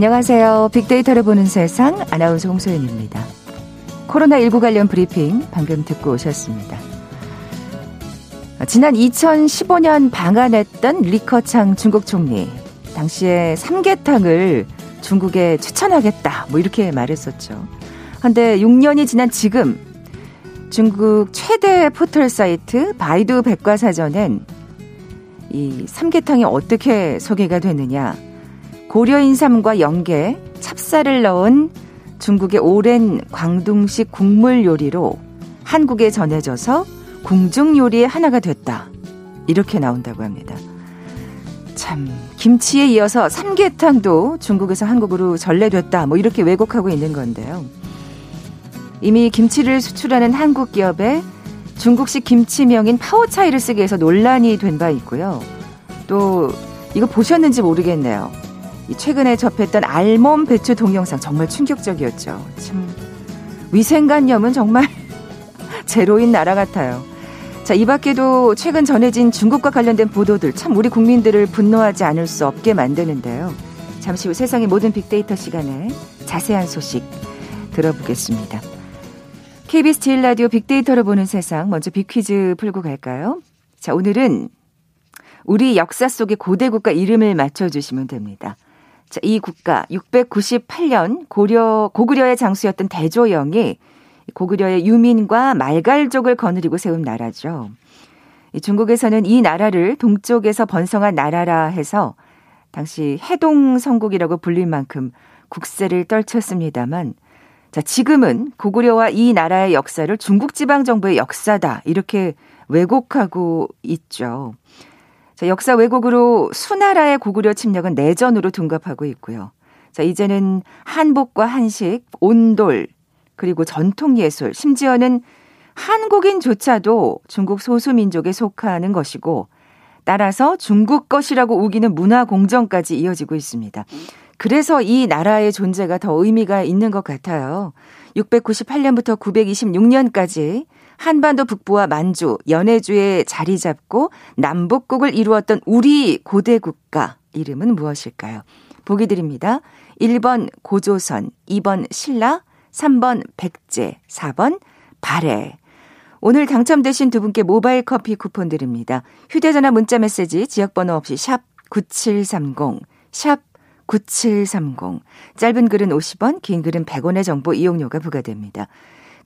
안녕하세요. 빅데이터를 보는 세상 아나운서 홍소연입니다. 코로나19 관련 브리핑 방금 듣고 오셨습니다. 지난 2015년 방한했던 리커창 중국 총리. 당시에 삼계탕을 중국에 추천하겠다. 뭐 이렇게 말했었죠. 근데 6년이 지난 지금 중국 최대 포털 사이트 바이두 백과사전엔 이 삼계탕이 어떻게 소개가 되느냐. 고려 인삼과 연계, 찹쌀을 넣은 중국의 오랜 광둥식 국물 요리로 한국에 전해져서 궁중 요리의 하나가 됐다. 이렇게 나온다고 합니다. 참, 김치에 이어서 삼계탕도 중국에서 한국으로 전래됐다. 뭐 이렇게 왜곡하고 있는 건데요. 이미 김치를 수출하는 한국 기업에 중국식 김치명인 파오차이를 쓰기 위해서 논란이 된 바 있고요. 또 이거 보셨는지 모르겠네요. 최근에 접했던 알몸 배추 동영상 정말 충격적이었죠. 참 위생관념은 정말 제로인 나라 같아요. 자, 이 밖에도 최근 전해진 중국과 관련된 보도들 참 우리 국민들을 분노하지 않을 수 없게 만드는데요. 잠시 후 세상의 모든 빅데이터 시간에 자세한 소식 들어보겠습니다. KBS 제일 라디오 빅데이터를 보는 세상 먼저 빅퀴즈 풀고 갈까요? 자, 오늘은 우리 역사 속의 고대 국가 이름을 맞춰 주시면 됩니다. 자, 이 국가 698년 고려 고구려의 장수였던 대조영이 고구려의 유민과 말갈족을 거느리고 세운 나라죠. 중국에서는 이 나라를 동쪽에서 번성한 나라라 해서 당시 해동 성국이라고 불릴 만큼 국세를 떨쳤습니다만 자, 지금은 고구려와 이 나라의 역사를 중국 지방 정부의 역사다 이렇게 왜곡하고 있죠. 자, 역사 왜곡으로 수나라의 고구려 침략은 내전으로 둔갑하고 있고요. 자, 이제는 한복과 한식, 온돌, 그리고 전통 예술, 심지어는 한국인조차도 중국 소수민족에 속하는 것이고, 따라서 중국 것이라고 우기는 문화 공정까지 이어지고 있습니다. 그래서 이 나라의 존재가 더 의미가 있는 것 같아요. 698년부터 926년까지 한반도 북부와 만주, 연해주에 자리 잡고 남북국을 이루었던 우리 고대 국가 이름은 무엇일까요? 보기 드립니다. 1번 고조선, 2번 신라, 3번 백제, 4번 발해. 오늘 당첨되신 두 분께 모바일 커피 쿠폰 드립니다. 휴대전화 문자 메시지 지역번호 없이 샵 9730, 샵 9730. 짧은 글은 50원, 긴 글은 100원의 정보 이용료가 부과됩니다.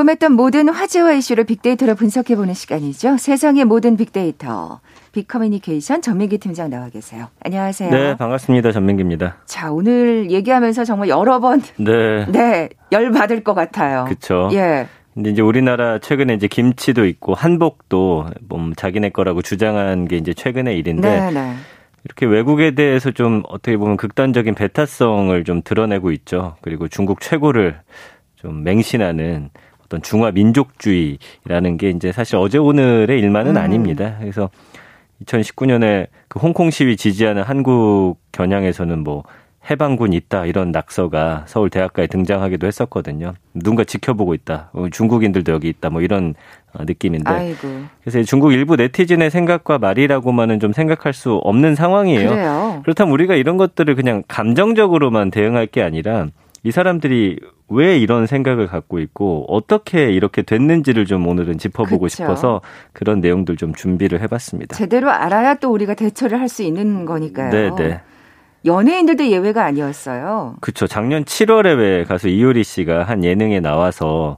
궁금했던 모든 화제와 이슈를 빅데이터로 분석해보는 시간이죠. 세상의 모든 빅데이터. 빅커뮤니케이션 전민기 팀장 나와 계세요. 안녕하세요. 네, 반갑습니다. 전민기입니다. 자, 오늘 얘기하면서 정말 여러 번 네. 네, 열 받을 것 같아요. 그렇죠. 예. 근데 이제 우리나라 최근에 이제 김치도 있고 한복도 뭐 자기네 거라고 주장한 게 이제 최근의 일인데 네, 네. 이렇게 외국에 대해서 좀 어떻게 보면 극단적인 배타성을 좀 드러내고 있죠. 그리고 중국 최고를 좀 맹신하는 어떤 중화 민족주의라는 게 이제 사실 어제 오늘의 일만은 음. 아닙니다. 그래서 2019년에 그 홍콩 시위 지지하는 한국 겨냥에서는 뭐 해방군 있다 이런 낙서가 서울 대학가에 등장하기도 했었거든요. 누군가 지켜보고 있다. 어, 중국인들도 여기 있다. 뭐 이런 어, 느낌인데. 아이고. 그래서 중국 일부 네티즌의 생각과 말이라고만은 좀 생각할 수 없는 상황이에요. 그래요. 그렇다면 우리가 이런 것들을 그냥 감정적으로만 대응할 게 아니라 이 사람들이 왜 이런 생각을 갖고 있고 어떻게 이렇게 됐는지를 좀 오늘은 짚어보고 그쵸. 싶어서 그런 내용들 좀 준비를 해봤습니다. 제대로 알아야 또 우리가 대처를 할 수 있는 거니까요. 네, 네. 연예인들도 예외가 아니었어요. 그렇죠. 작년 7월에 왜 가수 이효리 씨가 한 예능에 나와서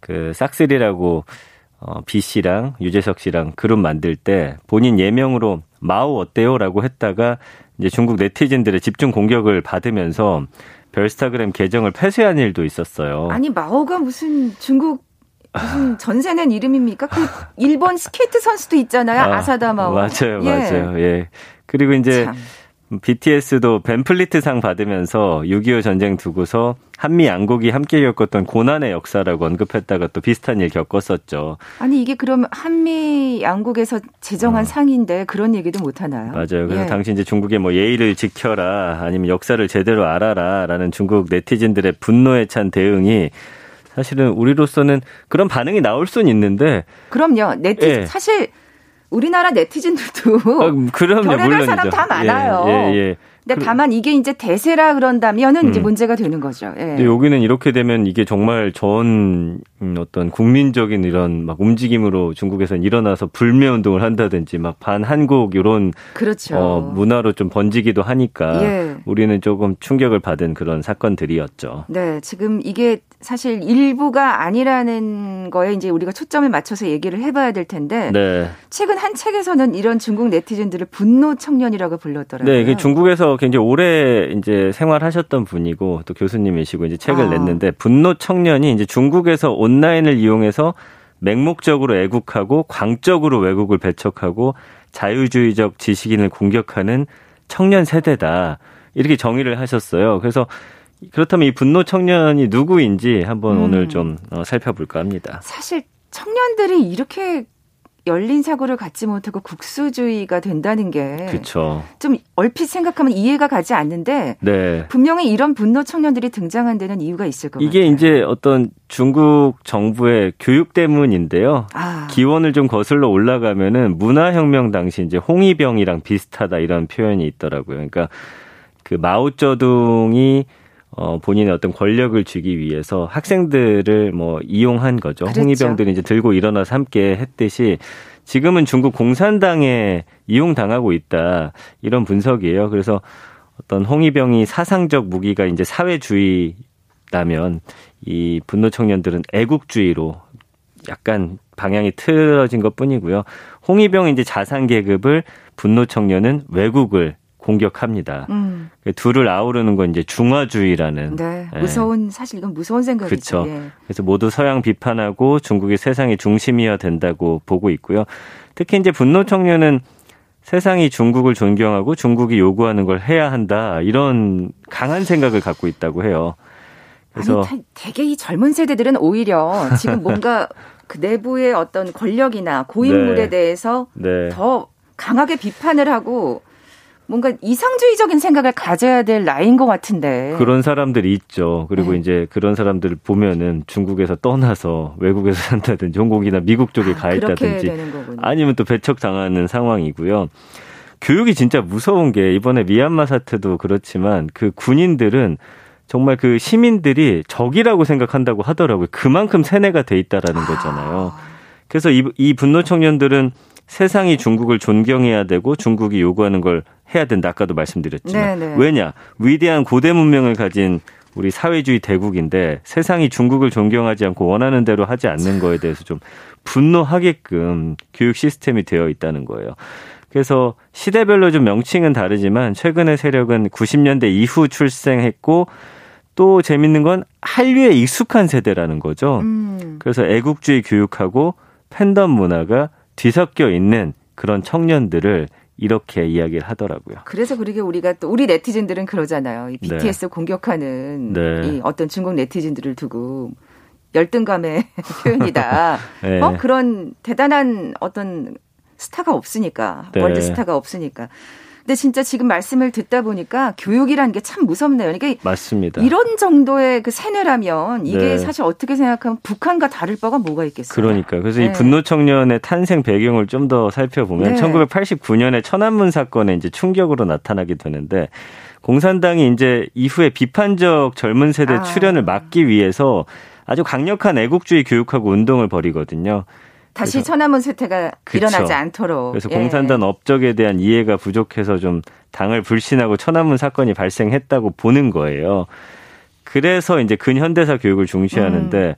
그 싹쓸이라고 어, B 씨랑 유재석 씨랑 그룹 만들 때 본인 예명으로 마오 어때요라고 했다가 이제 중국 네티즌들의 집중 공격을 받으면서 별스타그램 계정을 폐쇄한 일도 있었어요. 아니 마오가 무슨 중국 무슨 전세낸 이름입니까? 그 일본 스케이트 선수도 있잖아요. 아, 사다 마오 맞아요, 예. 맞아요. 예. 그리고 이제 참. BTS도 밴플리트상 받으면서 6.25 전쟁 두고서 한미 양국이 함께 겪었던 고난의 역사라고 언급했다가 또 비슷한 일 겪었었죠. 아니 이게 그럼 한미 양국에서 제정한 어. 상인데 그런 얘기도 못 하나요? 맞아요. 그래서 예. 당시 이제 중국의 뭐 예의를 지켜라 아니면 역사를 제대로 알아라라는 중국 네티즌들의 분노에 찬 대응이 사실은 우리로서는 그런 반응이 나올 수는 있는데 그럼요. 네티즌 예. 사실 우리나라 네티즌들도 아, 그럼요, 별의별. 사람 다 많아요. 예, 예, 예. 근데 다만 이게 이제 대세라 그런다면은 음. 이제 문제가 되는 거죠. 예. 근데 여기는 이렇게 되면 이게 정말 전 어떤 국민적인 이런 막 움직임으로 중국에서는 일어나서 불매 운동을 한다든지 막 반 한국 이런 그렇죠. 어, 문화로 좀 번지기도 하니까 예. 우리는 조금 충격을 받은 그런 사건들이었죠. 네, 지금 이게 사실 일부가 아니라는 거에 이제 우리가 초점을 맞춰서 얘기를 해봐야 될 텐데 네. 최근 한 책에서는 이런 중국 네티즌들을 분노 청년이라고 불렀더라고요. 네, 중국에서 굉장히 오래 이제 생활하셨던 분이고 또 교수님이시고 이제 책을 아. 냈는데 분노 청년이 이제 중국에서 온라인을 이용해서 맹목적으로 애국하고 광적으로 외국을 배척하고 자유주의적 지식인을 공격하는 청년 세대다. 이렇게 정의를 하셨어요. 그래서 그렇다면 이 분노 청년이 누구인지 한번 음. 오늘 좀 어, 살펴볼까 합니다. 사실 청년들이 이렇게 열린 사고를 갖지 못하고 국수주의가 된다는 게 좀 얼핏 생각하면 이해가 가지 않는데 네. 분명히 이런 분노 청년들이 등장한 데는 이유가 있을 것 이게 같아요. 이게 이제 어떤 중국 정부의 교육 때문인데요. 아. 기원을 좀 거슬러 올라가면은 문화혁명 당시 이제 홍위병이랑 비슷하다 이런 표현이 있더라고요. 그러니까 그 마오쩌둥이 어, 본인의 어떤 권력을 쥐기 위해서 학생들을 뭐 이용한 거죠. 그렇죠. 홍위병들이 이제 들고 일어나서 함께 했듯이 지금은 중국 공산당에 이용당하고 있다. 이런 분석이에요. 그래서 어떤 홍위병이 사상적 무기가 이제 사회주의라면 이 분노 청년들은 애국주의로 약간 방향이 틀어진 것 뿐이고요. 홍위병이 이제 자산 계급을 분노 청년은 외국을 공격합니다. 음. 그 둘을 아우르는 건 이제 중화주의라는. 네. 예. 무서운 사실 이건 무서운 생각이죠. 그렇죠. 예. 그래서 모두 서양 비판하고 중국이 세상의 중심이어야 된다고 보고 있고요. 특히 이제 분노 청년은 세상이 중국을 존경하고 중국이 요구하는 걸 해야 한다 이런 강한 생각을 갖고 있다고 해요. 그래서 아니, 되게 이 젊은 세대들은 오히려 지금 뭔가 그 내부의 어떤 권력이나 고인물에 네. 대해서 네. 더 강하게 비판을 하고 뭔가 이상주의적인 생각을 가져야 될 나이인 것 같은데. 그런 사람들이 있죠. 그리고 네. 이제 그런 사람들을 보면은 중국에서 떠나서 외국에서 산다든지 홍콩이나 미국 쪽에 아, 가 있다든지 아니면 또 배척 당하는 상황이고요. 교육이 진짜 무서운 게 이번에 미얀마 사태도 그렇지만 그 군인들은 정말 그 시민들이 적이라고 생각한다고 하더라고요. 그만큼 세뇌가 돼 있다라는 거잖아요. 그래서 이, 이 분노 청년들은 세상이 중국을 존경해야 되고 중국이 요구하는 걸 해야 된다. 아까도 말씀드렸지만. 네네. 네. 왜냐? 위대한 고대 문명을 가진 우리 사회주의 대국인데 세상이 중국을 존경하지 않고 원하는 대로 하지 않는 거에 대해서 좀 분노하게끔 교육 시스템이 되어 있다는 거예요. 그래서 시대별로 좀 명칭은 다르지만 최근의 세력은 90년대 이후 출생했고 또 재밌는 건 한류에 익숙한 세대라는 거죠. 음. 그래서 애국주의 교육하고 팬덤 문화가 뒤섞여 있는 그런 청년들을 이렇게 이야기를 하더라고요. 그래서 그러게 우리가 또 우리 네티즌들은 그러잖아요. 이 BTS 네. 공격하는 네. 이 어떤 중국 네티즌들을 두고 열등감의 표현이다. 네. 어 그런 대단한 어떤 스타가 없으니까 네. 월드 스타가 없으니까 근데 진짜 지금 말씀을 듣다 보니까 교육이라는 게 참 무섭네요. 이게 맞습니다. 이런 정도의 그 세뇌라면 이게 네. 사실 어떻게 생각하면 북한과 다를 바가 뭐가 있겠어요. 그러니까 그래서 네. 이 분노 청년의 탄생 배경을 좀 더 살펴보면 네. 1989년에 천안문 사건에 이제 충격으로 나타나게 되는데 공산당이 이제 이후에 비판적 젊은 세대 아. 출현을 막기 위해서 아주 강력한 애국주의 교육하고 운동을 벌이거든요. 다시 천안문 세태가 그쵸. 일어나지 않도록. 그래서 예. 공산당 업적에 대한 이해가 부족해서 좀 당을 불신하고 천안문 사건이 발생했다고 보는 거예요. 그래서 이제 근현대사 교육을 중시하는데 음.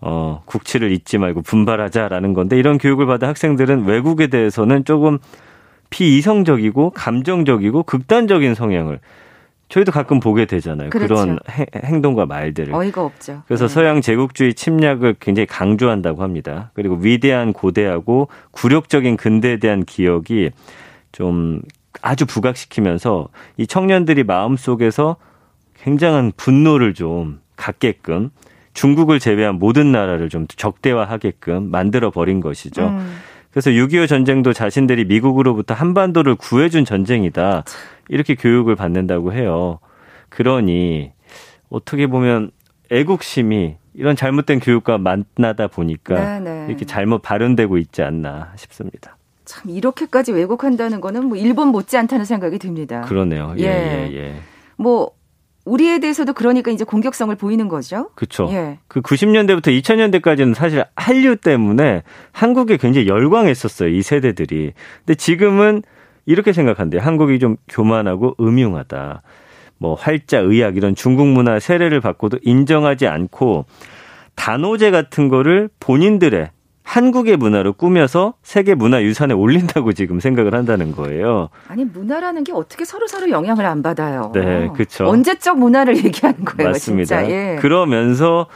어, 국치를 잊지 말고 분발하자라는 건데 이런 교육을 받은 학생들은 외국에 대해서는 조금 비이성적이고 감정적이고 극단적인 성향을 저희도 가끔 보게 되잖아요. 그렇죠. 그런 행동과 말들을. 어이가 없죠. 그래서 네. 서양 제국주의 침략을 굉장히 강조한다고 합니다. 그리고 위대한 고대하고 굴욕적인 근대에 대한 기억이 좀 아주 부각시키면서 이 청년들이 마음속에서 굉장한 분노를 좀 갖게끔 중국을 제외한 모든 나라를 좀 적대화하게끔 만들어 버린 것이죠. 음. 그래서 6.25 전쟁도 자신들이 미국으로부터 한반도를 구해준 전쟁이다. 이렇게 교육을 받는다고 해요. 그러니 어떻게 보면 애국심이 이런 잘못된 교육과 만나다 보니까 네네. 네. 이렇게 잘못 발현되고 있지 않나 싶습니다. 참 이렇게까지 왜곡한다는 거는 뭐 일본 못지 않다는 생각이 듭니다. 그러네요. 예, 예, 예. 뭐 우리에 대해서도 그러니까 이제 공격성을 보이는 거죠. 그렇죠. 예. 그 90년대부터 2000년대까지는 사실 한류 때문에 한국에 굉장히 열광했었어요. 이 세대들이. 근데 지금은 이렇게 생각한대요. 한국이 좀 교만하고 음흉하다. 뭐 활자, 의학 이런 중국 문화 세례를 받고도 인정하지 않고 단오제 같은 거를 본인들의 한국의 문화로 꾸며서 세계 문화 유산에 올린다고 지금 생각을 한다는 거예요. 아니 문화라는 게 어떻게 서로 서로 영향을 안 받아요. 네, 그렇죠. 언제적 문화를 얘기하는 거예요, 맞습니다. 진짜. 예. 그러면서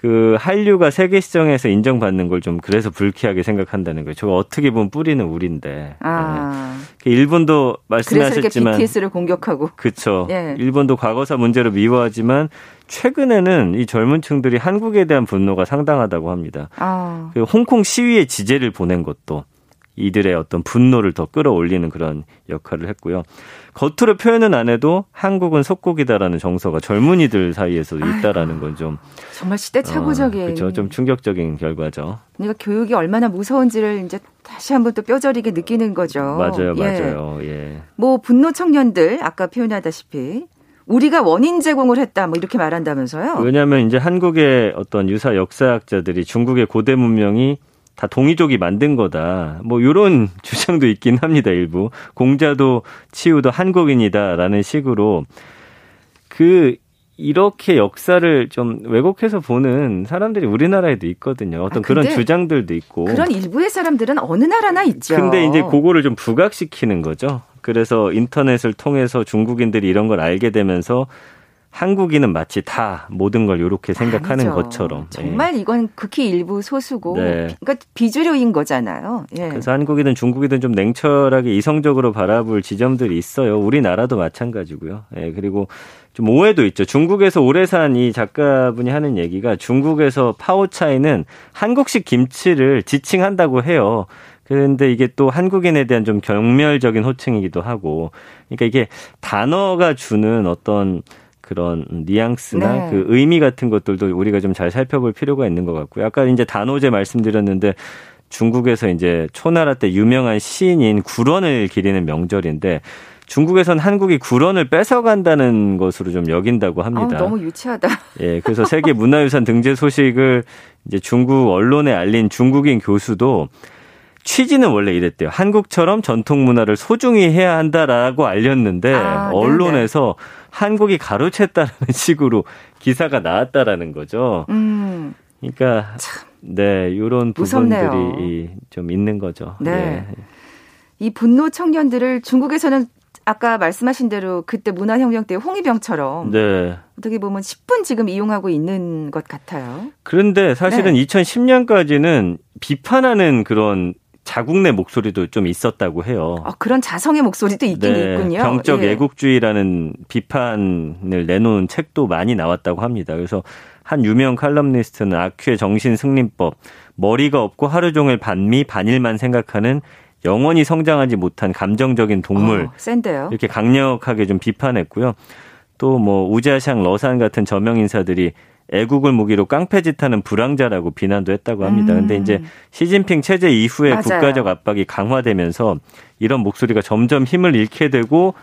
그 한류가 세계 시장에서 인정받는 걸 좀 그래서 불쾌하게 생각한다는 거예요. 저거 어떻게 보면 뿌리는 우리인데. 아. 네. 일본도 말씀하셨지만 BTS를 공격하고. 그렇죠. 예. 일본도 과거사 문제로 미워하지만 최근에는 이 젊은 층들이 한국에 대한 분노가 상당하다고 합니다. 아. 그 홍콩 시위에 지지를 보낸 것도 이들의 어떤 분노를 더 끌어올리는 그런 역할을 했고요. 겉으로 표현은 안 해도 한국은 속국이다라는 정서가 젊은이들 사이에서 있다라는 건 좀 정말 시대착오적인 어, 그렇죠. 좀 충격적인 결과죠. 그러니까 교육이 얼마나 무서운지를 이제 다시 한번 또 뼈저리게 느끼는 거죠. 맞아요, 예. 맞아요. 예. 뭐 분노 청년들 아까 표현하다시피 우리가 원인 제공을 했다 뭐 이렇게 말한다면서요? 왜냐하면 이제 한국의 어떤 유사 역사학자들이 중국의 고대 문명이 다 동이족이 만든 거다. 뭐 요런 주장도 있긴 합니다. 일부 공자도 치우도 한국인이다라는 식으로 그 이렇게 역사를 좀 왜곡해서 보는 사람들이 우리나라에도 있거든요. 어떤 아, 그런 주장들도 있고. 그런 일부의 사람들은 어느 나라나 있죠. 근데 이제 그거를 좀 부각시키는 거죠. 그래서 인터넷을 통해서 중국인들이 이런 걸 알게 되면서 한국인은 마치 다 모든 걸 이렇게 생각하는 아니죠. 것처럼. 정말 예. 이건 극히 일부 소수고, 네. 그러니까 비주류인 거잖아요. 예. 그래서 한국이든 중국이든 좀 냉철하게 이성적으로 바라볼 지점들이 있어요. 우리나라도 마찬가지고요. 예. 그리고 좀 오해도 있죠. 중국에서 오래 산 이 작가분이 하는 얘기가 중국에서 파오차이는 한국식 김치를 지칭한다고 해요. 그런데 이게 또 한국인에 대한 좀 경멸적인 호칭이기도 하고, 그러니까 이게 단어가 주는 어떤 그런 뉘앙스나 네. 그 의미 같은 것들도 우리가 좀 잘 살펴볼 필요가 있는 것 같고요. 아까 이제 단오제 말씀드렸는데 중국에서 이제 초나라 때 유명한 시인인 구런을 기리는 명절인데 중국에선 한국이 구런을 뺏어간다는 것으로 좀 여긴다고 합니다. 아, 너무 유치하다. 예, 그래서 세계 문화유산 등재 소식을 이제 중국 언론에 알린 중국인 교수도 취지는 원래 이랬대요. 한국처럼 전통 문화를 소중히 해야 한다라고 알렸는데 아, 언론에서 네네. 한국이 가로챘다는 식으로 기사가 나왔다라는 거죠. 음. 그러니까 참. 네, 이런 부분들이 좀 있는 거죠. 네. 네. 이 분노 청년들을 중국에서는 아까 말씀하신 대로 그때 문화혁명 때 홍위병처럼 네. 어떻게 보면 10분 지금 이용하고 있는 것 같아요. 그런데 사실은 네. 2010년까지는 비판하는 그런 자국 내 목소리도 좀 있었다고 해요. 아, 그런 자성의 목소리도 있긴 네, 있군요. 병적 예. 애국주의라는 비판을 내놓은 책도 많이 나왔다고 합니다. 그래서 한 유명 칼럼니스트는 아큐의 정신 승린법, 머리가 없고 하루 종일 반미 반일만 생각하는 영원히 성장하지 못한 감정적인 동물. 어, 센데요. 이렇게 강력하게 좀 비판했고요. 또 뭐 우자샹 러산 같은 저명 인사들이 애국을 무기로 깡패짓하는 불황자라고 비난도 했다고 합니다. 음. 근데 이제 시진핑 체제 이후에 맞아요. 국가적 압박이 강화되면서 이런 목소리가 점점 힘을 잃게 되고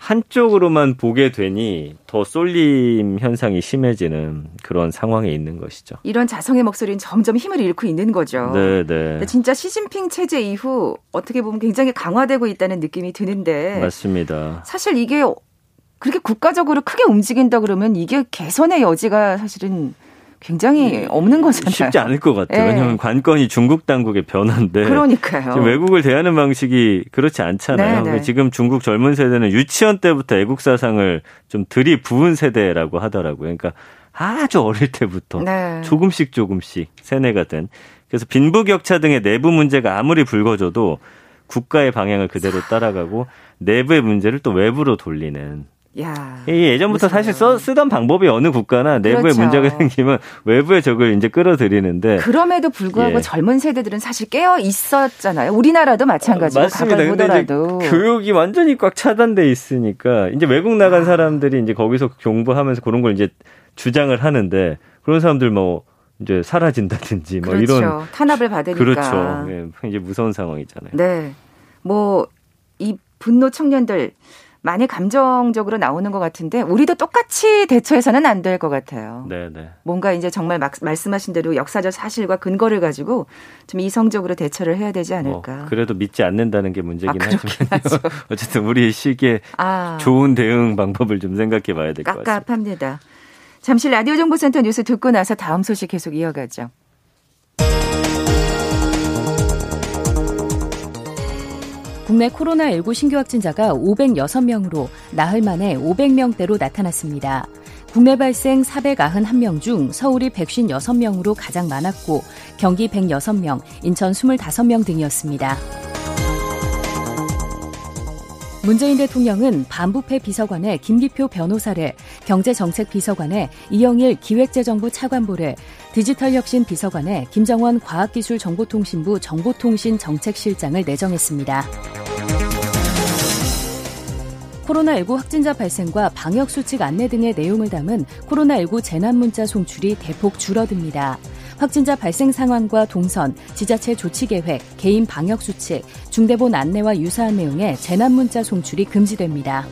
한쪽으로만 보게 되니 더 쏠림 현상이 심해지는 그런 상황에 있는 것이죠. 이런 자성의 목소리는 점점 힘을 잃고 있는 거죠. 네, 네. 진짜 시진핑 체제 이후 어떻게 보면 굉장히 강화되고 있다는 느낌이 드는데 맞습니다. 사실 이게 그렇게 국가적으로 크게 움직인다 그러면 이게 개선의 여지가 사실은 굉장히 예, 없는 거잖아요. 쉽지 않을 것 같아요. 네. 왜냐하면 관건이 중국 당국의 변화인데. 그러니까요. 외국을 대하는 방식이 그렇지 않잖아요. 네, 네. 지금 중국 젊은 세대는 유치원 때부터 애국 사상을 좀 들이부은 세대라고 하더라고요. 그러니까 아주 어릴 때부터 네. 조금씩 조금씩 세뇌가 된. 그래서 빈부격차 등의 내부 문제가 아무리 불거져도 국가의 방향을 그대로 따라가고 내부의 문제를 또 외부로 돌리는 야, 이 예전부터. 사실 써, 쓰던 방법이 어느 국가나 내부에 그렇죠. 문제가 생기면 외부에 적을 이제 끌어들이는데 그럼에도 불구하고 예. 젊은 세대들은 사실 깨어 있었잖아요. 우리나라도 마찬가지고 어, 맞습니다. 근데 교육이 완전히 꽉 차단돼 있으니까 이제 외국 나간 아. 사람들이 이제 거기서 공부하면서 그런 걸 이제 주장을 하는데 그런 사람들 뭐 이제 사라진다든지 뭐 그렇죠. 이런 탄압을 받으니까 그렇죠. 예, 이제 무서운 상황이잖아요. 네, 뭐 이 분노 청년들 많이 감정적으로 나오는 것 같은데 우리도 똑같이 대처해서는 안 될 것 같아요. 네, 네. 뭔가 이제 정말 막, 말씀하신 대로 역사적 사실과 근거를 가지고 좀 이성적으로 대처를 해야 되지 않을까. 뭐, 그래도 믿지 않는다는 게 문제긴 아, 하지만 어쨌든 우리 시기에 아, 좋은 대응 방법을 좀 생각해 봐야 될 것 같습니다. 깝깝합니다. 잠시 라디오 정보센터 뉴스 듣고 나서 다음 소식 계속 이어가죠. 국내 코로나19 신규 확진자가 506명으로 나흘 만에 500명대로 나타났습니다. 국내 발생 491명 중 서울이 156명으로 가장 많았고 경기 106명, 인천 25명 등이었습니다. 문재인 대통령은 반부패 비서관의 김기표 변호사를, 경제정책 비서관의 이영일 기획재정부 차관보를, 디지털혁신 비서관의 김정원 과학기술정보통신부 정보통신정책실장을 내정했습니다. 코로나19 확진자 발생과 방역수칙 안내 등의 내용을 담은 코로나19 재난문자 송출이 대폭 줄어듭니다. 확진자 발생 상황과 동선, 지자체 조치 계획, 개인 방역 수칙, 중대본 안내와 유사한 내용의 재난 문자 송출이 금지됩니다.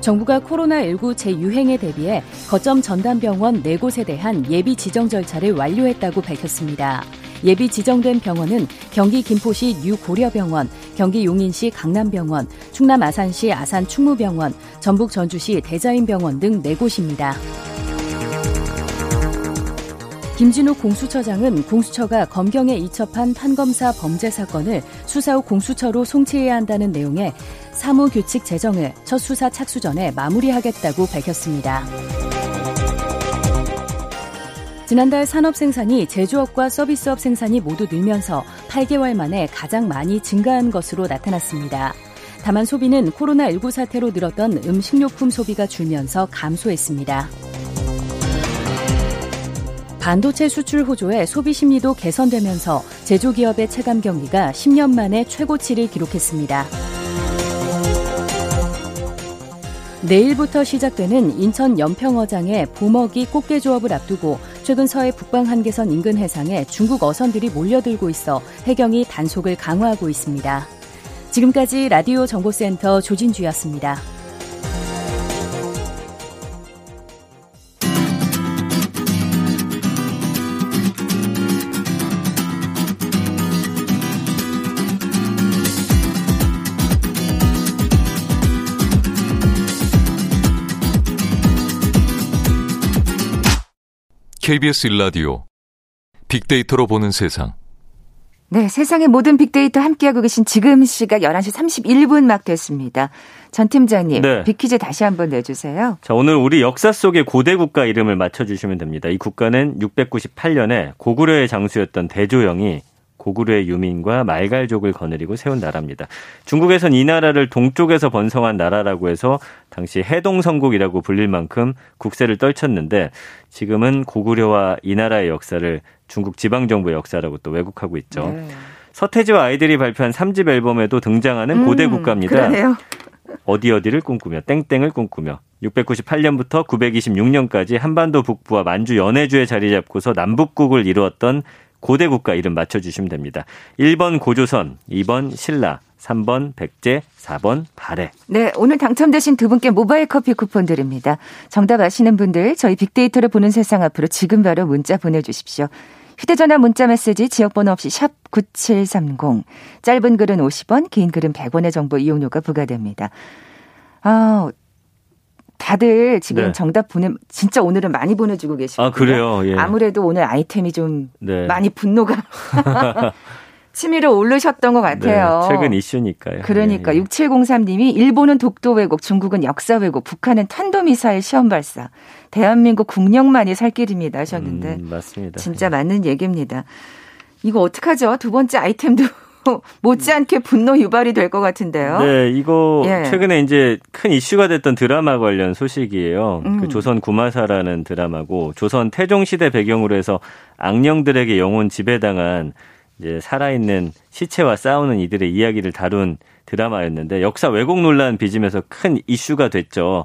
정부가 코로나19 재유행에 대비해 거점 전담병원 4곳에 대한 예비 지정 절차를 완료했다고 밝혔습니다. 예비 지정된 병원은 경기 김포시 뉴고려병원, 경기 용인시 강남병원, 충남 아산시 아산 충무병원, 전북 전주시 대자인병원 등 4곳입니다. 김진욱 공수처장은 공수처가 검경에 이첩한 판검사 범죄 사건을 수사 후 공수처로 송치해야 한다는 내용의 사무규칙 제정을 첫 수사 착수 전에 마무리하겠다고 밝혔습니다. 지난달 산업 생산이 제조업과 서비스업 생산이 모두 늘면서 8개월 만에 가장 많이 증가한 것으로 나타났습니다. 다만 소비는 코로나19 사태로 늘었던 음식료품 소비가 줄면서 감소했습니다. 반도체 수출 호조에 소비 심리도 개선되면서 제조기업의 체감 경기가 10년 만에 최고치를 기록했습니다. 내일부터 시작되는 인천 연평어장의 보먹이 꽃게 조업을 앞두고 최근 서해 북방 한계선 인근 해상에 중국 어선들이 몰려들고 있어 해경이 단속을 강화하고 있습니다. 지금까지 라디오 정보센터 조진주였습니다. KBS 일라디오 빅데이터로 보는 세상. 네, 세상의 모든 빅데이터 함께하고 계신 지금 시각 11시 31분 막 됐습니다. 전 팀장님, 네. 빅퀴즈 다시 한번 내주세요. 자, 오늘 우리 역사 속의 고대 국가 이름을 맞춰주시면 됩니다. 이 국가는 698년에 고구려의 장수였던 대조영이 고구려의 유민과 말갈족을 거느리고 세운 나라입니다. 중국에선 이 나라를 동쪽에서 번성한 나라라고 해서 당시 해동성국이라고 불릴 만큼 국세를 떨쳤는데 지금은 고구려와 이 나라의 역사를 중국 지방정부의 역사라고 또 왜곡하고 있죠. 네. 서태지와 아이들이 발표한 3집 앨범에도 등장하는 음, 고대 국가입니다. 그러네요. 어디 어디를 꿈꾸며 땡땡을 꿈꾸며 698년부터 926년까지 한반도 북부와 만주 연해주에 자리 잡고서 남북국을 이루었던 고대 국가 이름 맞춰주시면 됩니다. 1번 고조선, 2번 신라, 3번 백제, 4번 발해. 네, 오늘 당첨되신 두 분께 모바일 커피 쿠폰 드립니다. 정답 아시는 분들 저희 빅데이터를 보는 세상 앞으로 지금 바로 문자 보내주십시오. 휴대전화 문자 메시지 지역번호 없이 샵 9730. 짧은 글은 50원, 긴 글은 100원의 정보 이용료가 부과됩니다. 아, 다들 지금 네. 정답 보내 진짜 오늘은 많이 보내주고 계시고 아 그래요. 예. 아무래도 오늘 아이템이 좀 네. 많이 분노가 치밀어 오르셨던 것 같아요. 네, 최근 이슈니까요. 그러니까 예, 예. 6703님이 일본은 독도 왜곡, 중국은 역사 왜곡, 북한은 탄도미사일 시험 발사. 대한민국 국력만이 살 길입니다 하셨는데. 음, 맞습니다. 진짜 예. 맞는 얘기입니다. 이거 어떡하죠? 두 번째 아이템도 못지않게 분노 유발이 될 것 같은데요. 네, 이거 예. 최근에 이제 큰 이슈가 됐던 드라마 관련 소식이에요. 음. 그 조선 구마사라는 드라마고 조선 태종 시대 배경으로 해서 악령들에게 영혼 지배당한 이제 살아있는 시체와 싸우는 이들의 이야기를 다룬 드라마였는데 역사 왜곡 논란 빚으면서 큰 이슈가 됐죠.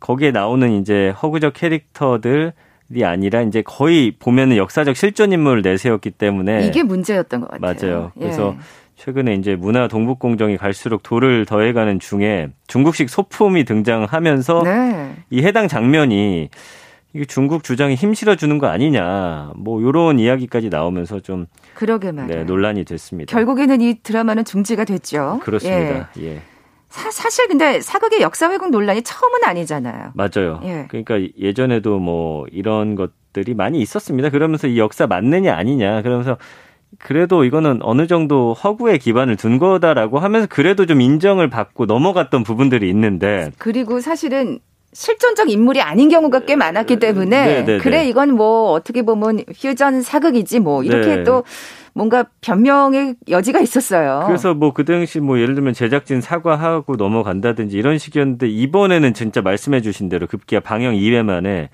거기에 나오는 이제 허구적 캐릭터들 이 아니라 이제 거의 보면은 역사적 실존 인물을 내세웠기 때문에 이게 문제였던 것 같아요. 맞아요. 그래서 예. 최근에 이제 문화 동북 공정이 갈수록 도를 더해가는 중에 중국식 소품이 등장하면서 네. 이 해당 장면이 이게 중국 주장이 힘 실어 주는 거 아니냐 뭐 요런 이야기까지 나오면서 좀 그러게 말이에요. 네, 논란이 됐습니다. 결국에는 이 드라마는 중지가 됐죠. 그렇습니다. 예. 예. 사, 실 근데 사극의 역사 왜곡 논란이 처음은 아니잖아요. 맞아요. 예. 그러니까 예전에도 뭐 이런 것들이 많이 있었습니다. 그러면서 이 역사 맞느냐 아니냐 그러면서 그래도 이거는 어느 정도 허구에 기반을 둔 거다라고 하면서 그래도 좀 인정을 받고 넘어갔던 부분들이 있는데 그리고 사실은 실존적 인물이 아닌 경우가 꽤 많았기 때문에 네네네. 네, 네. 그래 이건 뭐 어떻게 보면 퓨전 사극이지 뭐 이렇게 네. 또 뭔가 변명의 여지가 있었어요. 그래서 뭐 그 당시 뭐 예를 들면 제작진 사과하고 넘어간다든지 이런 식이었는데 이번에는 진짜 말씀해 주신 대로 급기야 방영 2회 만에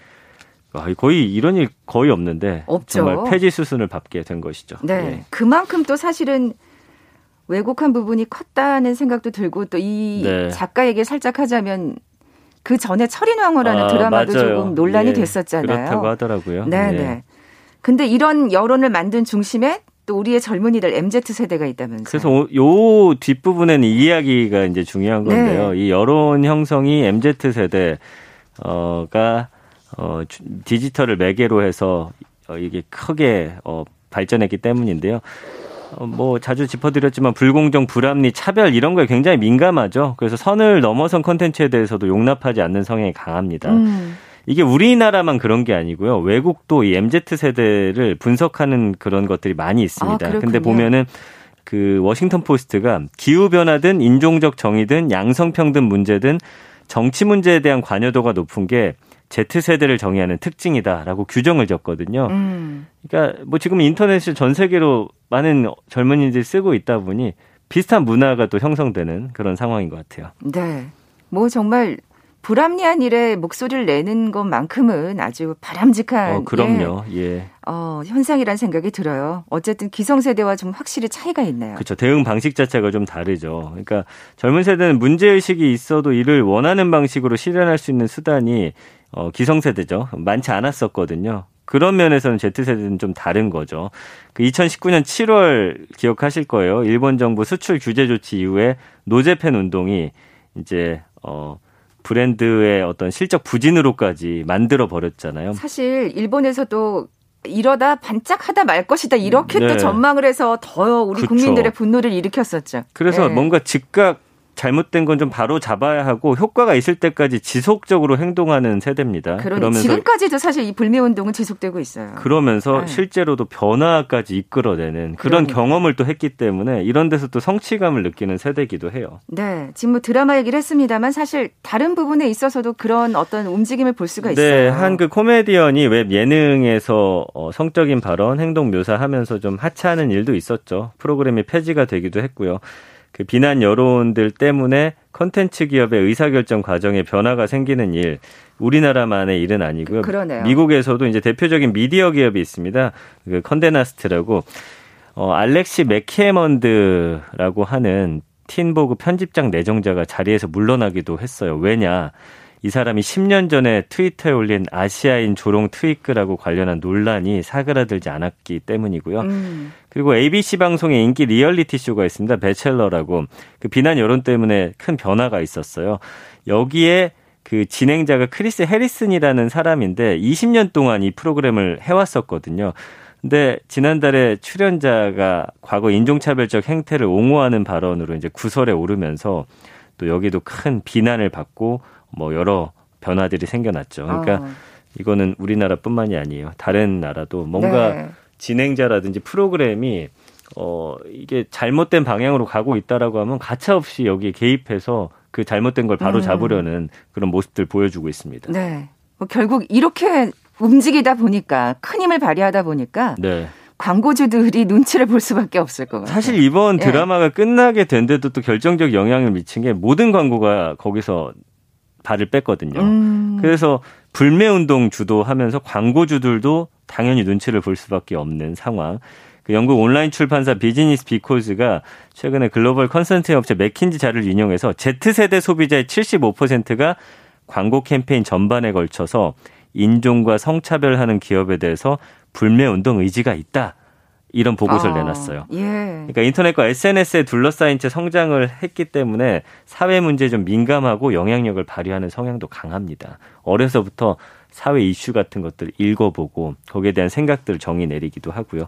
아, 거의 이런 일 거의 없는데 없죠. 정말 폐지 수순을 밟게 된 것이죠. 네. 예. 그만큼 또 사실은 왜곡한 부분이 컸다는 생각도 들고 또이 네. 작가 에게 살짝 하자면 그 전에 철인왕후라는 아, 드라마도 맞아요. 조금 논란이 예, 됐었잖아요. 그렇다고 하더라고요. 네네. 네. 네. 근데 이런 여론을 만든 중심에 또 우리의 젊은이들 MZ 세대가 있다면서요. 그래서 요 뒷부분에는 이야기가 이제 중요한 건데요. 네. 이 여론 형성이 MZ 세대가 어 디지털을 매개로 해서 어, 이게 크게 어 발전했기 때문인데요. 어, 뭐 자주 짚어드렸지만 불공정, 불합리, 차별 이런 거에 굉장히 민감하죠. 그래서 선을 넘어선 컨텐츠에 대해서도 용납하지 않는 성향이 강합니다. 음. 이게 우리나라만 그런 게 아니고요. 외국도 이 MZ 세대를 분석하는 그런 것들이 많이 있습니다. 아, 근데 보면은 그 워싱턴 포스트가 기후 변화든 인종적 정의든 양성평등 문제든 정치 문제에 대한 관여도가 높은 게 Z세대를 정의하는 특징이다라고 규정을 졌거든요. 음. 그러니까 뭐 지금 인터넷을 전 세계로 많은 젊은이들이 쓰고 있다 보니 비슷한 문화가 또 형성되는 그런 상황인 것 같아요. 네. 뭐 정말 불합리한 일에 목소리를 내는 것만큼은 아주 바람직한 어, 그럼요. 예. 예. 어, 현상이란 생각이 들어요. 어쨌든 기성세대와 좀 확실히 차이가 있네요. 그렇죠. 대응 방식 자체가 좀 다르죠. 그러니까 젊은 세대는 문제 의식이 있어도 이를 원하는 방식으로 실현할 수 있는 수단이 어, 기성세대죠. 많지 않았었거든요. 그런 면에서는 Z세대는 좀 다른 거죠. 그 2019년 7월 기억하실 거예요. 일본 정부 수출 규제 조치 이후에 노제팬 운동이 이제 어 브랜드의 어떤 실적 부진으로까지 만들어 버렸잖아요. 사실 일본에서도 이러다 반짝하다 말 것이다 이렇게 네. 또 전망을 해서 더 우리 그쵸. 국민들의 분노를 일으켰었죠. 그래서 네. 뭔가 즉각 잘못된 건 좀 바로 잡아야 하고 효과가 있을 때까지 지속적으로 행동하는 세대입니다. 그러면서 지금까지도 사실 이 불매 운동은 지속되고 있어요. 그러면서 네. 실제로도 변화까지 이끌어내는 그런 그러니까. 경험을 또 했기 때문에 이런 데서 또 성취감을 느끼는 세대기도 해요. 네, 지금 뭐 드라마 얘기를 했습니다만 사실 다른 부분에 있어서도 그런 어떤 움직임을 볼 수가 네, 있어요. 네, 한 그 코미디언이 웹 예능에서 어, 성적인 발언, 행동 묘사하면서 좀 하차하는 일도 있었죠. 프로그램이 폐지가 되기도 했고요. 그 비난 여론들 때문에 컨텐츠 기업의 의사결정 과정에 변화가 생기는 일, 우리나라만의 일은 아니고요. 그러네요. 미국에서도 이제 대표적인 미디어 기업이 있습니다. 그 컨데나스트라고 어 알렉시 맥케먼드라고 하는 틴보그 편집장 내정자가 자리에서 물러나기도 했어요. 왜냐? 이 사람이 10년 전에 트위터에 올린 아시아인 조롱 트윗하고 관련한 논란이 사그라들지 않았기 때문이고요. 음. 그리고 ABC 방송의 인기 리얼리티 쇼가 있습니다. 배첼러라고 그 비난 여론 때문에 큰 변화가 있었어요. 여기에 그 진행자가 크리스 해리슨이라는 사람인데 20년 동안 이 프로그램을 해왔었거든요. 근데 지난달에 출연자가 과거 인종차별적 행태를 옹호하는 발언으로 이제 구설에 오르면서 또 여기도 큰 비난을 받고 뭐 여러 변화들이 생겨났죠. 그러니까 어. 이거는 우리나라뿐만이 아니에요. 다른 나라도 뭔가 네. 진행자라든지 프로그램이 어 이게 잘못된 방향으로 가고 있다라고 하면 가차없이 여기에 개입해서 그 잘못된 걸 바로 음. 잡으려는 그런 모습들 보여주고 있습니다. 네. 뭐 결국 이렇게 움직이다 보니까 큰 힘을 발휘하다 보니까 네. 광고주들이 눈치를 볼 수밖에 없을 것 같아요. 사실 이번 예. 드라마가 끝나게 된 데도 또 결정적 영향을 미친 게 모든 광고가 거기서 발을 뺐거든요. 음. 그래서 불매 운동 주도하면서 광고주들도 당연히 눈치를 볼 수밖에 없는 상황. 그 영국 온라인 출판사 비즈니스 비코즈가 최근에 글로벌 컨설팅 업체 맥킨지 자료를 인용해서 Z세대 소비자의 75%가 광고 캠페인 전반에 걸쳐서 인종과 성차별하는 기업에 대해서 불매 운동 의지가 있다. 이런 보고서를 아, 내놨어요. 예. 그러니까 인터넷과 SNS에 둘러싸인 채 성장을 했기 때문에 사회 문제에 좀 민감하고 영향력을 발휘하는 성향도 강합니다. 어려서부터 사회 이슈 같은 것들 읽어보고 거기에 대한 생각들을 정의 내리기도 하고요.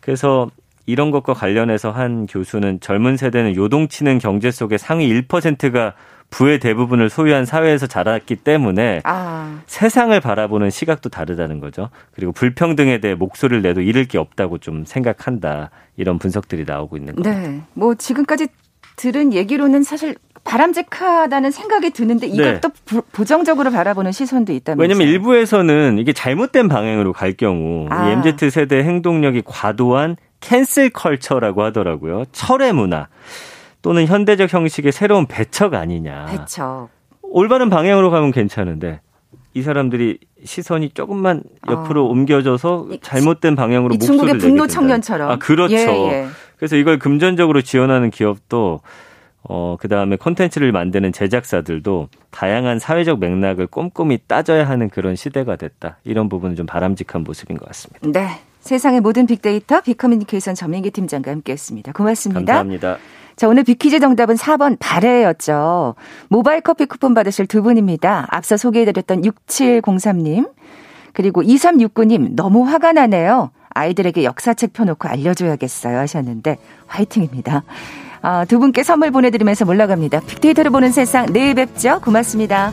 그래서 이런 것과 관련해서 한 교수는 젊은 세대는 요동치는 경제 속에 상위 1%가 부의 대부분을 소유한 사회에서 자랐기 때문에 아. 세상을 바라보는 시각도 다르다는 거죠. 그리고 불평등에 대해 목소리를 내도 잃을 게 없다고 좀 생각한다. 이런 분석들이 나오고 있는 거죠. 네. 뭐 지금까지 들은 얘기로는 사실 바람직하다는 생각이 드는데 이것도 네. 부정적으로 바라보는 시선도 있다면서요. 왜냐하면 일부에서는 이게 잘못된 방향으로 갈 경우 아. 이 MZ 세대 행동력이 과도한 캔슬 컬처라고 하더라고요. 철의 문화. 또는 현대적 형식의 새로운 배척 아니냐. 배척. 올바른 방향으로 가면 괜찮은데 이 사람들이 시선이 조금만 옆으로 어. 옮겨져서 잘못된 방향으로 목소리를 중국의 분노 청년처럼. 아 그렇죠. 예, 예. 그래서 이걸 금전적으로 지원하는 기업도 어, 그 다음에 콘텐츠를 만드는 제작사들도 다양한 사회적 맥락을 꼼꼼히 따져야 하는 그런 시대가 됐다. 이런 부분은 좀 바람직한 모습인 것 같습니다. 네. 세상의 모든 빅데이터 빅커뮤니케이션 전민기 팀장과 함께 했습니다. 고맙습니다. 감사합니다. 자, 오늘 비퀴즈 정답은 4번 발해였죠. 모바일 커피 쿠폰 받으실 두 분입니다. 앞서 소개해드렸던 6703님, 그리고 2369님, 너무 화가 나네요. 아이들에게 역사책 펴놓고 알려줘야겠어요. 하셨는데, 화이팅입니다. 아, 두 분께 선물 보내드리면서 몰라갑니다. 빅데이터를 보는 세상, 내일 뵙죠. 고맙습니다.